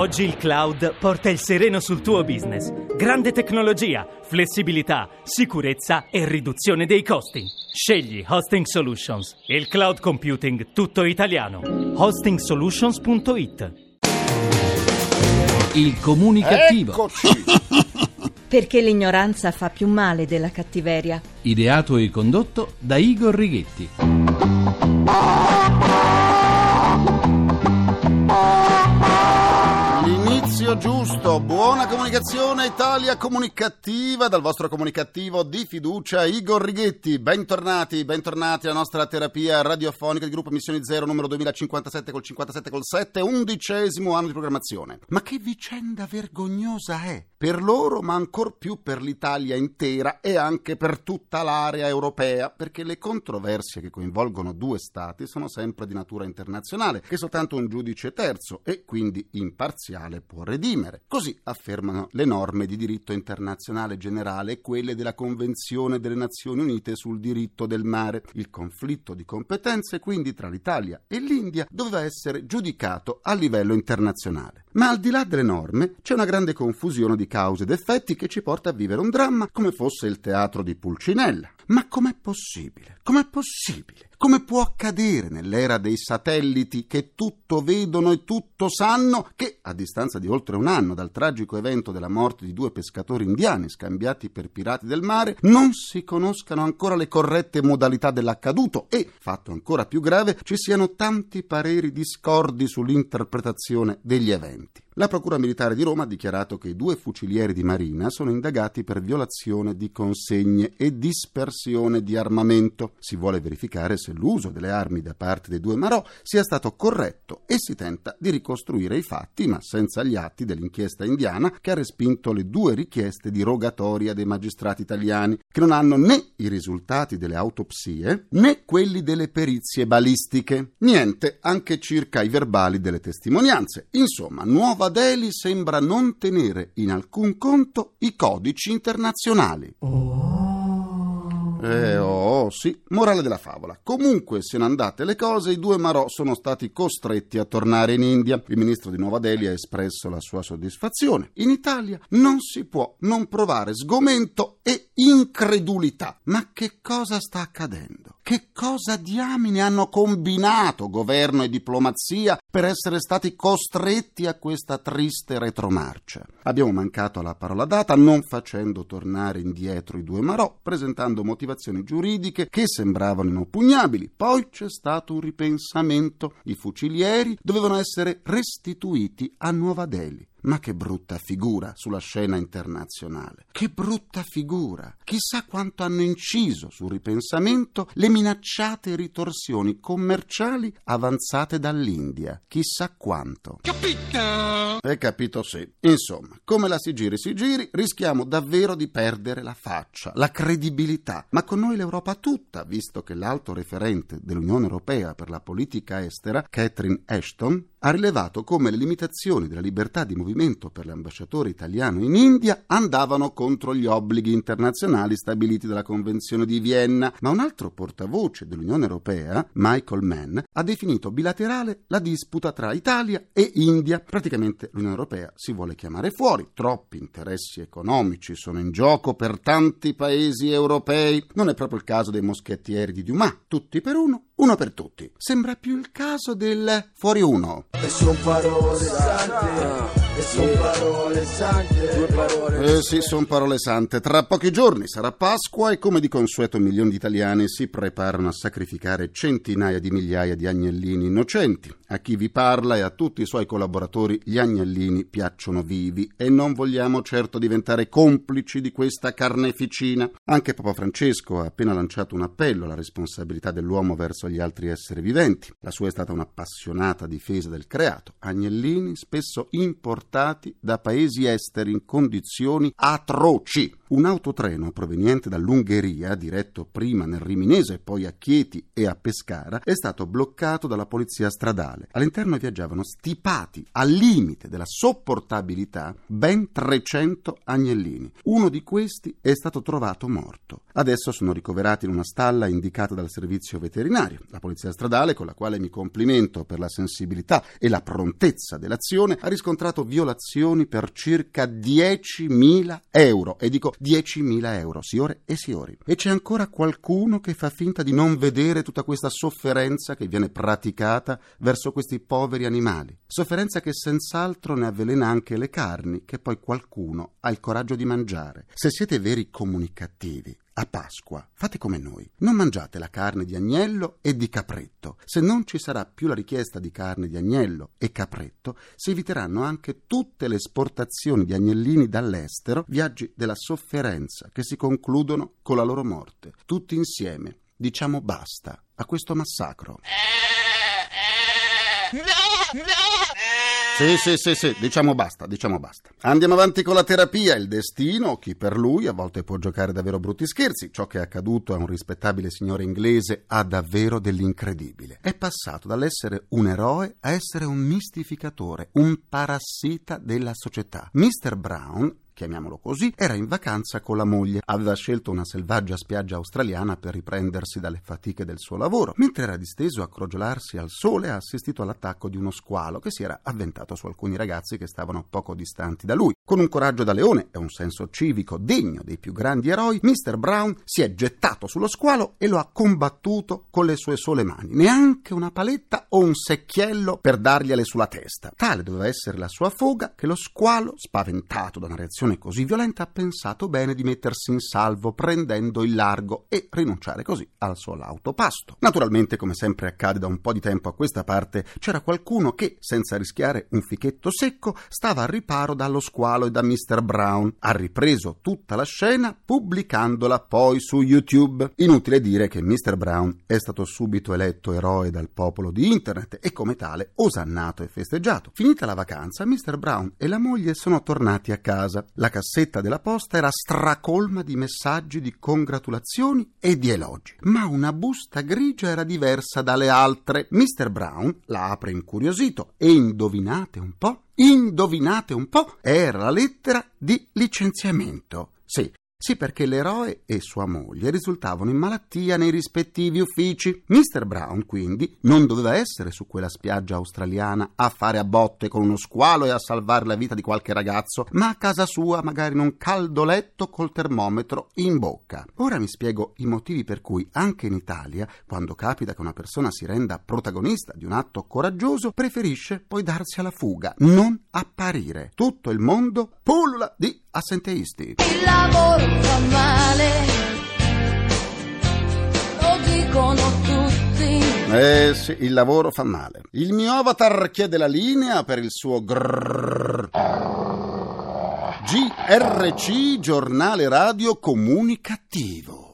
Oggi il cloud porta il sereno sul tuo business. Grande tecnologia, flessibilità, sicurezza e riduzione dei costi. Scegli Hosting Solutions, il cloud computing tutto italiano. hostingsolutions.it Il comunicativo, Eccoci! Perché l'ignoranza fa più male della cattiveria. ideato e condotto da Igor Righetti. L'inizio giusto, buona comunicazione Italia comunicativa dal vostro comunicativo di fiducia Igor Righetti. Bentornati, bentornati alla nostra terapia radiofonica di gruppo Missioni Zero numero 2057 col 57 col 7, undicesimo anno di programmazione. Ma che vicenda vergognosa è! Per loro, ma ancor più per l'Italia intera e anche per tutta l'area europea, perché le controversie che coinvolgono due stati sono sempre di natura internazionale, che soltanto un giudice terzo e quindi imparziale può redimere. Così affermano le norme di diritto internazionale generale e quelle della Convenzione delle Nazioni Unite sul diritto del mare. Il conflitto di competenze quindi tra l'Italia e l'India doveva essere giudicato a livello internazionale. Ma al di là delle norme c'è una grande confusione di cause ed effetti che ci porta a vivere un dramma come fosse il teatro di Pulcinella. Ma com'è possibile? Com'è possibile? Come può accadere nell'era dei satelliti che tutto vedono e tutto sanno che, a distanza di oltre un anno dal tragico evento della morte di due pescatori indiani scambiati per pirati del mare, non si conoscano ancora le corrette modalità dell'accaduto e, fatto ancora più grave, ci siano tanti pareri discordi sull'interpretazione degli eventi. La Procura Militare di Roma ha dichiarato che i due fucilieri di Marina sono indagati per violazione di consegne e dispersione di armamento. Si vuole verificare se l'uso delle armi da parte dei due Marò sia stato corretto e si tenta di ricostruire i fatti, ma senza gli atti dell'inchiesta indiana che ha respinto le due richieste di rogatoria dei magistrati italiani, che non hanno né i risultati delle autopsie né quelli delle perizie balistiche. Niente anche circa i verbali delle testimonianze. Insomma, Nuova Delhi sembra non tenere in alcun conto i codici internazionali. Eh, oh, sì, morale della favola. Comunque siano andate le cose, i due Marò sono stati costretti a tornare in India. Il ministro di Nuova Delhi ha espresso la sua soddisfazione. In Italia non si può non provare sgomento e incredulità. Ma che cosa sta accadendo? Che cosa diamine hanno combinato governo e diplomazia per essere stati costretti a questa triste retromarcia? Abbiamo mancato alla parola data, non facendo tornare indietro i due Marò, presentando motivazioni giuridiche che sembravano inoppugnabili. Poi c'è stato un ripensamento. I fucilieri dovevano essere restituiti a Nuova Delhi. Ma che brutta figura sulla scena internazionale. Che brutta figura. Chissà quanto hanno inciso sul ripensamento le minacciate ritorsioni commerciali avanzate dall'India. Chissà quanto. Capito? Hai capito sì. Insomma, come la si giri si giri, rischiamo davvero di perdere la faccia, la credibilità. Ma con noi l'Europa tutta, visto che l'alto referente dell'Unione Europea per la politica estera, Catherine Ashton, ha rilevato come le limitazioni della libertà di movimento per l'ambasciatore italiano in India andavano contro gli obblighi internazionali stabiliti dalla Convenzione di Vienna, ma un altro portavoce dell'Unione Europea, Michael Mann, ha definito bilaterale la disputa tra Italia e India. Praticamente l'Unione Europea si vuole chiamare fuori, troppi interessi economici sono in gioco per tanti paesi europei. Non è proprio il caso dei moschettieri di Dumas, tutti per uno, uno per tutti. Sembra più il caso del fuori uno. E son parole sante, e son parole sante, due parole Eh sì, sono parole sante. Tra pochi giorni sarà Pasqua e come di consueto milioni di italiani si preparano a sacrificare centinaia di migliaia di agnellini innocenti. A chi vi parla e a tutti i suoi collaboratori gli agnellini piacciono vivi e non vogliamo certo diventare complici di questa carneficina. Anche Papa Francesco ha appena lanciato un appello alla responsabilità dell'uomo verso gli altri esseri viventi. La sua è stata un'appassionata difesa del creato. Agnellini spesso importati da paesi esteri in condizioni atroci. un autotreno proveniente dall'Ungheria, diretto prima nel Riminese, poi a Chieti e a Pescara, è stato bloccato dalla polizia stradale. All'interno viaggiavano stipati al limite della sopportabilità ben 300 agnellini. Uno di questi è stato trovato morto. Adesso sono ricoverati in una stalla indicata dal servizio veterinario. La polizia stradale, con la quale mi complimento per la sensibilità e la prontezza dell'azione, ha riscontrato violazioni per circa 10.000 euro. E dico 10.000 euro, signore e signori. E c'è ancora qualcuno che fa finta di non vedere tutta questa sofferenza che viene praticata verso questi poveri animali. Sofferenza che senz'altro ne avvelena anche le carni, che poi qualcuno ha il coraggio di mangiare. Se siete veri comunicativi, a Pasqua fate come noi, non mangiate la carne di agnello e di capretto. Se non ci sarà più la richiesta di carne di agnello e capretto, si eviteranno anche tutte le esportazioni di agnellini dall'estero, viaggi della sofferenza che si concludono con la loro morte. Tutti insieme diciamo basta a questo massacro. Sì, sì, sì, sì, diciamo basta, diciamo basta. Andiamo avanti con la terapia. Il destino, chi per lui, a volte può giocare davvero brutti scherzi. Ciò che è accaduto a un rispettabile signore inglese ha davvero dell'incredibile. È passato dall'essere un eroe a essere un mistificatore, un parassita della società. Mr. Brown chiamiamolo così, era in vacanza con la moglie. Aveva scelto una selvaggia spiaggia australiana per riprendersi dalle fatiche del suo lavoro. Mentre era disteso a crogiolarsi al sole, ha assistito all'attacco di uno squalo che si era avventato su alcuni ragazzi che stavano poco distanti da lui. Con un coraggio da leone e un senso civico degno dei più grandi eroi, Mr. Brown si è gettato sullo squalo e lo ha combattuto con le sue sole mani. Neanche una paletta o un secchiello per dargliele sulla testa. Tale doveva essere la sua foga che lo squalo, spaventato da una reazione così violenta, ha pensato bene di mettersi in salvo prendendo il largo e rinunciare così al suo lauto pasto. Naturalmente, come sempre accade da un po' di tempo a questa parte, c'era qualcuno che, senza rischiare un fichetto secco, stava al riparo dallo squalo e da Mr. Brown. Ha ripreso tutta la scena pubblicandola poi su YouTube. Inutile dire che Mr. Brown è stato subito eletto eroe dal popolo di internet e come tale osannato e festeggiato. Finita la vacanza, Mr. Brown e la moglie sono tornati a casa. La cassetta della posta era stracolma di messaggi di congratulazioni e di elogi, ma una busta grigia era diversa dalle altre. Mr. Brown la apre incuriosito e indovinate un po'? Indovinate un po'? Era la lettera di licenziamento. Sì, sì, perché l'eroe e sua moglie risultavano in malattia nei rispettivi uffici. Mr. Brown, quindi, non doveva essere su quella spiaggia australiana a fare a botte con uno squalo e a salvare la vita di qualche ragazzo, ma a casa sua, magari in un caldo letto col termometro in bocca. Ora mi spiego i motivi per cui anche in Italia, quando capita che una persona si renda protagonista di un atto coraggioso, preferisce poi darsi alla fuga, non apparire. Tutto il mondo pullula di assenteisti. Il lavoro fa male, lo dicono tutti. Eh sì, il lavoro fa male. Il mio avatar chiede la linea per il suo grrrr. GRC, giornale radio comunicativo.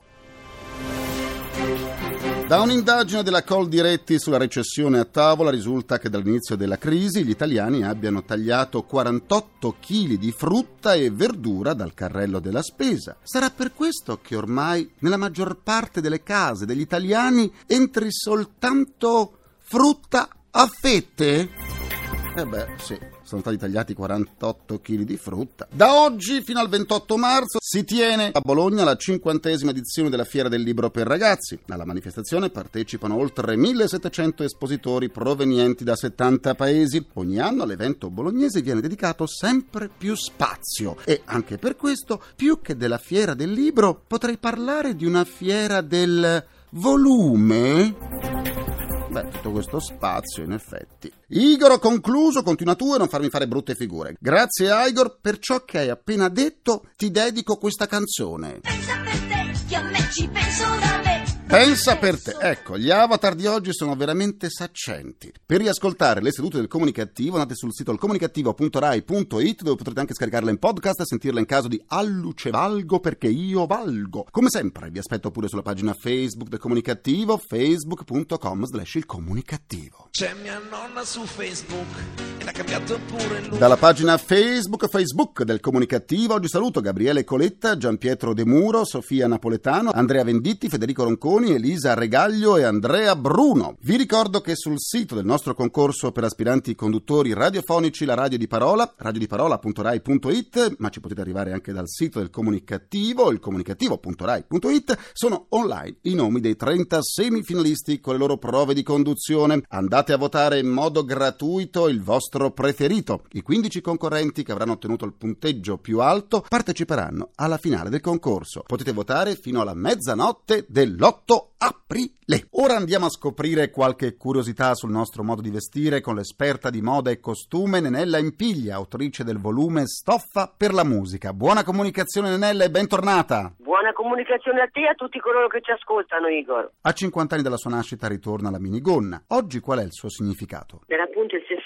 Da un'indagine della Col Diretti sulla recessione a tavola risulta che dall'inizio della crisi gli italiani abbiano tagliato 48 kg di frutta e verdura dal carrello della spesa. Sarà per questo che ormai nella maggior parte delle case degli italiani entri soltanto frutta a fette? Eh beh, sì, sono stati tagliati 48 kg di frutta. Da oggi fino al 28 marzo si tiene a Bologna la cinquantesima edizione della Fiera del Libro per Ragazzi. Alla manifestazione partecipano oltre 1700 espositori provenienti da 70 paesi. Ogni anno all'evento bolognese viene dedicato sempre più spazio e anche per questo, più che della Fiera del Libro, potrei parlare di una fiera del volume. Beh, tutto questo spazio, in effetti. Igor, ho concluso, continua tu e non farmi fare brutte figure. Grazie, Igor, per ciò che hai appena detto, ti dedico questa canzone. Pensa per te, che a me ci penso da. Pensa per te, ecco, gli avatar di oggi sono veramente saccenti. Per riascoltare le sedute del comunicativo andate sul sito ilcomunicativo.rai.it dove potrete anche scaricarle in podcast e sentirle in caso di alluce valgo perché io valgo. Come sempre vi aspetto pure sulla pagina Facebook del comunicativo facebook.com slash il comunicativo. C'è mia nonna su Facebook e l'ha cambiato pure lui. Dalla pagina Facebook Facebook del comunicativo oggi saluto Gabriele Coletta, Gianpietro De Muro, Sofia Napoletano, Andrea Venditti, Federico Ronconi, Elisa Regaglio e Andrea Bruno. Vi ricordo che sul sito del nostro concorso per aspiranti conduttori radiofonici La Radio di Parola, radiodiparola.rai.it, ma ci potete arrivare anche dal sito del comunicativo, il comunicativo.rai.it, sono online i nomi dei 30 semifinalisti con le loro prove di conduzione. Andate a votare in modo gratuito il vostro preferito. I 15 concorrenti che avranno ottenuto il punteggio più alto parteciperanno alla finale del concorso. Potete votare fino alla mezzanotte dell'8 aprile. Ora andiamo a scoprire qualche curiosità sul nostro modo di vestire con l'esperta di moda e costume Nenella Impiglia, autrice del volume Stoffa per la musica. Buona comunicazione Nenella e bentornata! Buona comunicazione a te e a tutti coloro che ci ascoltano, Igor. A 50 anni dalla sua nascita ritorna la minigonna. Oggi qual è il suo significato?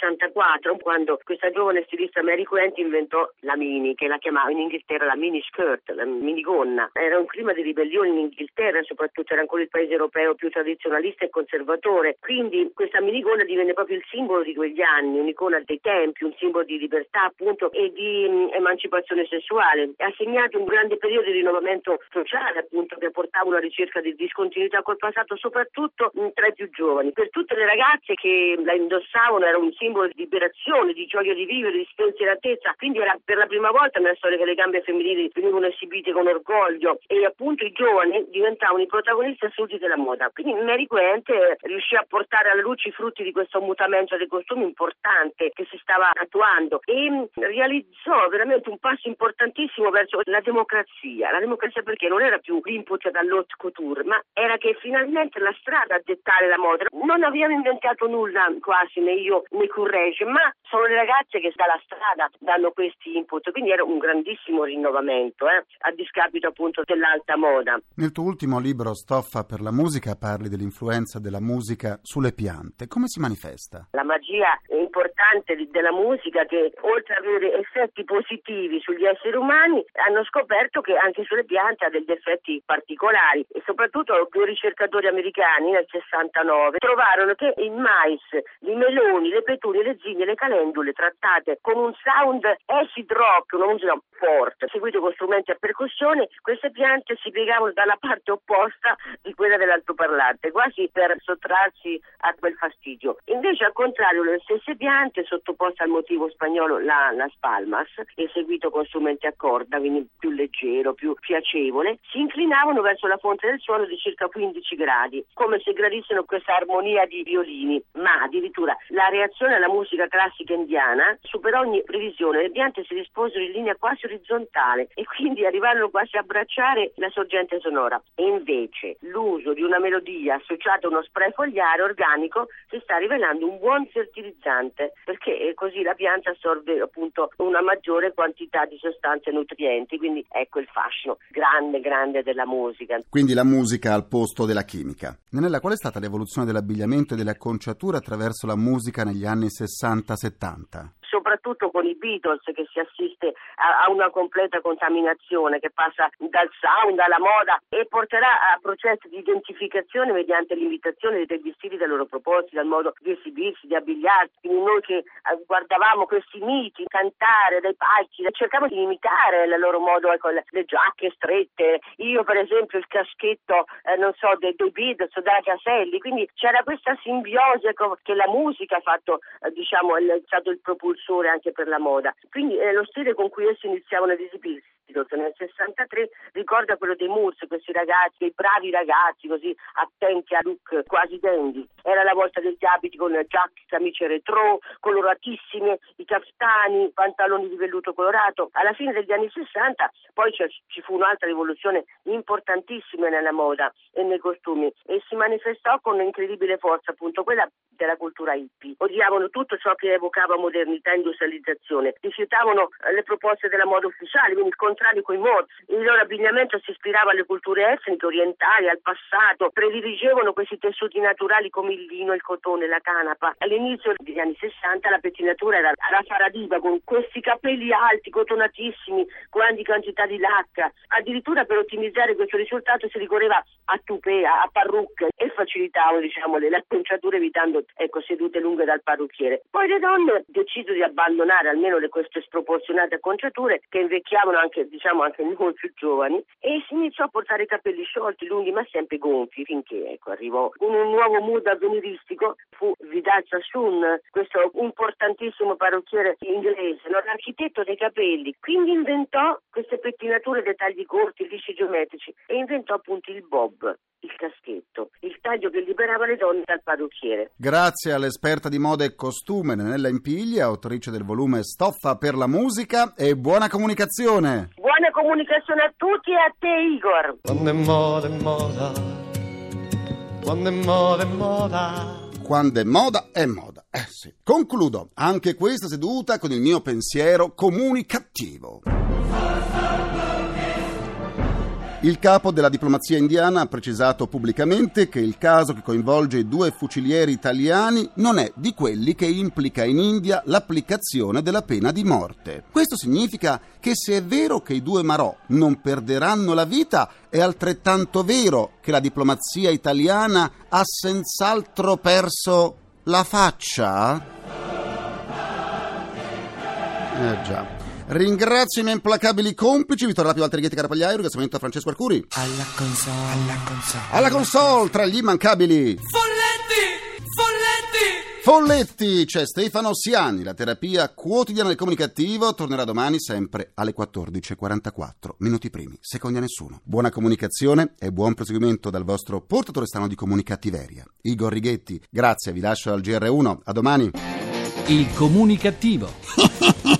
Era appunto il 64 quando questa giovane stilista Mary Quent inventò la mini, che la chiamava in Inghilterra la mini skirt, la minigonna. Era un clima di ribellione in Inghilterra, soprattutto era ancora il paese europeo più tradizionalista e conservatore. Quindi questa minigonna divenne proprio il simbolo di quegli anni, un'icona dei tempi, un simbolo di libertà appunto e di mh, emancipazione sessuale. Ha segnato un grande periodo di rinnovamento sociale appunto che portava una ricerca di discontinuità col passato soprattutto mh, tra i più giovani. Per tutte le ragazze che la indossavano era un simbolo di liberazione, di gioia di vivere, di spensieratezza, quindi era per la prima volta nella storia che le gambe femminili venivano esibite con orgoglio e appunto i giovani diventavano i protagonisti assoluti della moda. Quindi Mary eh, riuscì a portare alla luce i frutti di questo mutamento dei costumi importante che si stava attuando e mh, realizzò veramente un passo importantissimo verso la democrazia. La democrazia perché non era più l'input dall'haute couture, ma era che finalmente la strada a dettare la moda. Non abbiamo inventato nulla quasi né io né Courrèges, ma sono le ragazze che dalla strada danno questi input, quindi era un grandissimo rinnovamento, eh, a discapito appunto dell'alta moda. Nel tuo ultimo libro Stoffa per la musica parli dell'influenza della musica sulle piante. Come si manifesta? La magia importante della musica che oltre ad avere effetti positivi sugli esseri umani hanno scoperto che anche sulle piante ha degli effetti particolari e soprattutto due ricercatori americani nel 69 trovarono che il mais, i meloni, le petunie, le zinne, le calendule trattate con un sound acid rock, una musica forte, seguito con strumenti a percussione, queste piante si piegavano dalla parte opposta di quella dell'altoparlante, quasi per sottrarsi a quel fastidio. Invece al contrario le stesse piante sottoposte al motivo spagnolo la, la spalmas, eseguito con strumenti a corda, quindi più leggero, più piacevole, si inclinavano verso la fonte del suono di circa 15 gradi, come se gradissero questa armonia di violini, ma addirittura la reazione alla musica classica indiana superò ogni previsione, le piante si disposero in linea quasi orizzontale e quindi arrivarono quasi a abbracciare la sorgente sonora. E invece l'uso di una melodia associata a uno spray fogliare organico si sta rivelando un buon fertilizzante perché eh, così la pianta assorbe appunto una maggiore quantità di sostanze nutrienti, quindi ecco il fascino grande grande della musica. Quindi la musica al posto della chimica. Nenella, qual è stata l'evoluzione dell'abbigliamento e delle acconciature attraverso la musica negli anni 60-70? Soprattutto con i Beatles che si assiste a, a una completa contaminazione che passa dal sound alla moda e porterà a processi di identificazione mediante l'imitazione degli stili dei loro proposti, dal modo di esibirsi, di abbigliarsi. Quindi noi che eh, guardavamo questi miti cantare dai palchi, cercavamo di imitare il loro modo, ecco, le, le giacche strette, io per esempio il caschetto, eh, non so, dei, dei Beatles o della Caselli, quindi c'era questa simbiosi ecco, che la musica ha fatto, eh, diciamo, è stato il propulsore anche per la moda. Quindi eh, lo stile con cui essi iniziavano ad esibirsi nel 63 ricorda quello dei Moors, questi ragazzi, dei bravi ragazzi così attenti a look quasi dandy. Era la volta degli abiti con giacche, camicie retro, coloratissime, i caftani, i pantaloni di velluto colorato. Alla fine degli anni 60 poi ci fu un'altra rivoluzione importantissima nella moda e nei costumi e si manifestò con incredibile forza appunto quella della cultura hippie. Odiavano tutto ciò che evocava modernità e industrializzazione, rifiutavano eh, le proposte della moda ufficiale, quindi il incontrarli coi morti. Il loro abbigliamento si ispirava alle culture etniche, orientali, al passato, prediligevano questi tessuti naturali come il lino, il cotone, la canapa. All'inizio degli anni 60 la pettinatura era alla faradiva con questi capelli alti, cotonatissimi, grandi quantità di lacca. Addirittura per ottimizzare questo risultato si ricorreva a tupè, a parrucche e facilitavano diciamo, le acconciature evitando ecco, sedute lunghe dal parrucchiere. Poi le donne decidono di abbandonare almeno le, queste sproporzionate acconciature che invecchiavano anche, diciamo, anche noi più giovani e si iniziò a portare i capelli sciolti, lunghi ma sempre gonfi finché ecco, arrivò un, un nuovo mood avveniristico. Fu Vidal Sassoon, questo importantissimo parrucchiere inglese, no? l'architetto dei capelli. Quindi inventò queste pettinature dai tagli corti, lisci geometrici e inventò appunto il bob il caschetto, il taglio che liberava le donne dal parrucchiere. Grazie all'esperta di moda e costume Nella Impiglia, autrice del volume Stoffa per la musica e buona comunicazione. Buona comunicazione a tutti e a te Igor. Quando è moda è moda, quando è moda è moda. Quando è moda è moda. Eh sì. Concludo anche questa seduta con il mio pensiero comunicativo. Il capo della diplomazia indiana ha precisato pubblicamente che il caso che coinvolge i due fucilieri italiani non è di quelli che implica in India l'applicazione della pena di morte. Questo significa che se è vero che i due Marò non perderanno la vita, è altrettanto vero che la diplomazia italiana ha senz'altro perso la faccia? Eh già. Ringrazio i miei implacabili complici, Vittorio Lapio Altrighetti Carapagliaio, ringraziamento a Francesco Arcuri. Alla console, alla console. Alla console, tra gli immancabili Folletti! Folletti! Folletti, c'è Stefano Siani, la terapia quotidiana del comunicativo tornerà domani sempre alle 14.44, minuti primi, secondi a nessuno. Buona comunicazione e buon proseguimento dal vostro portatore strano di comunicattiveria, Igor Righetti. Grazie, vi lascio al GR1, a domani. Il comunicativo.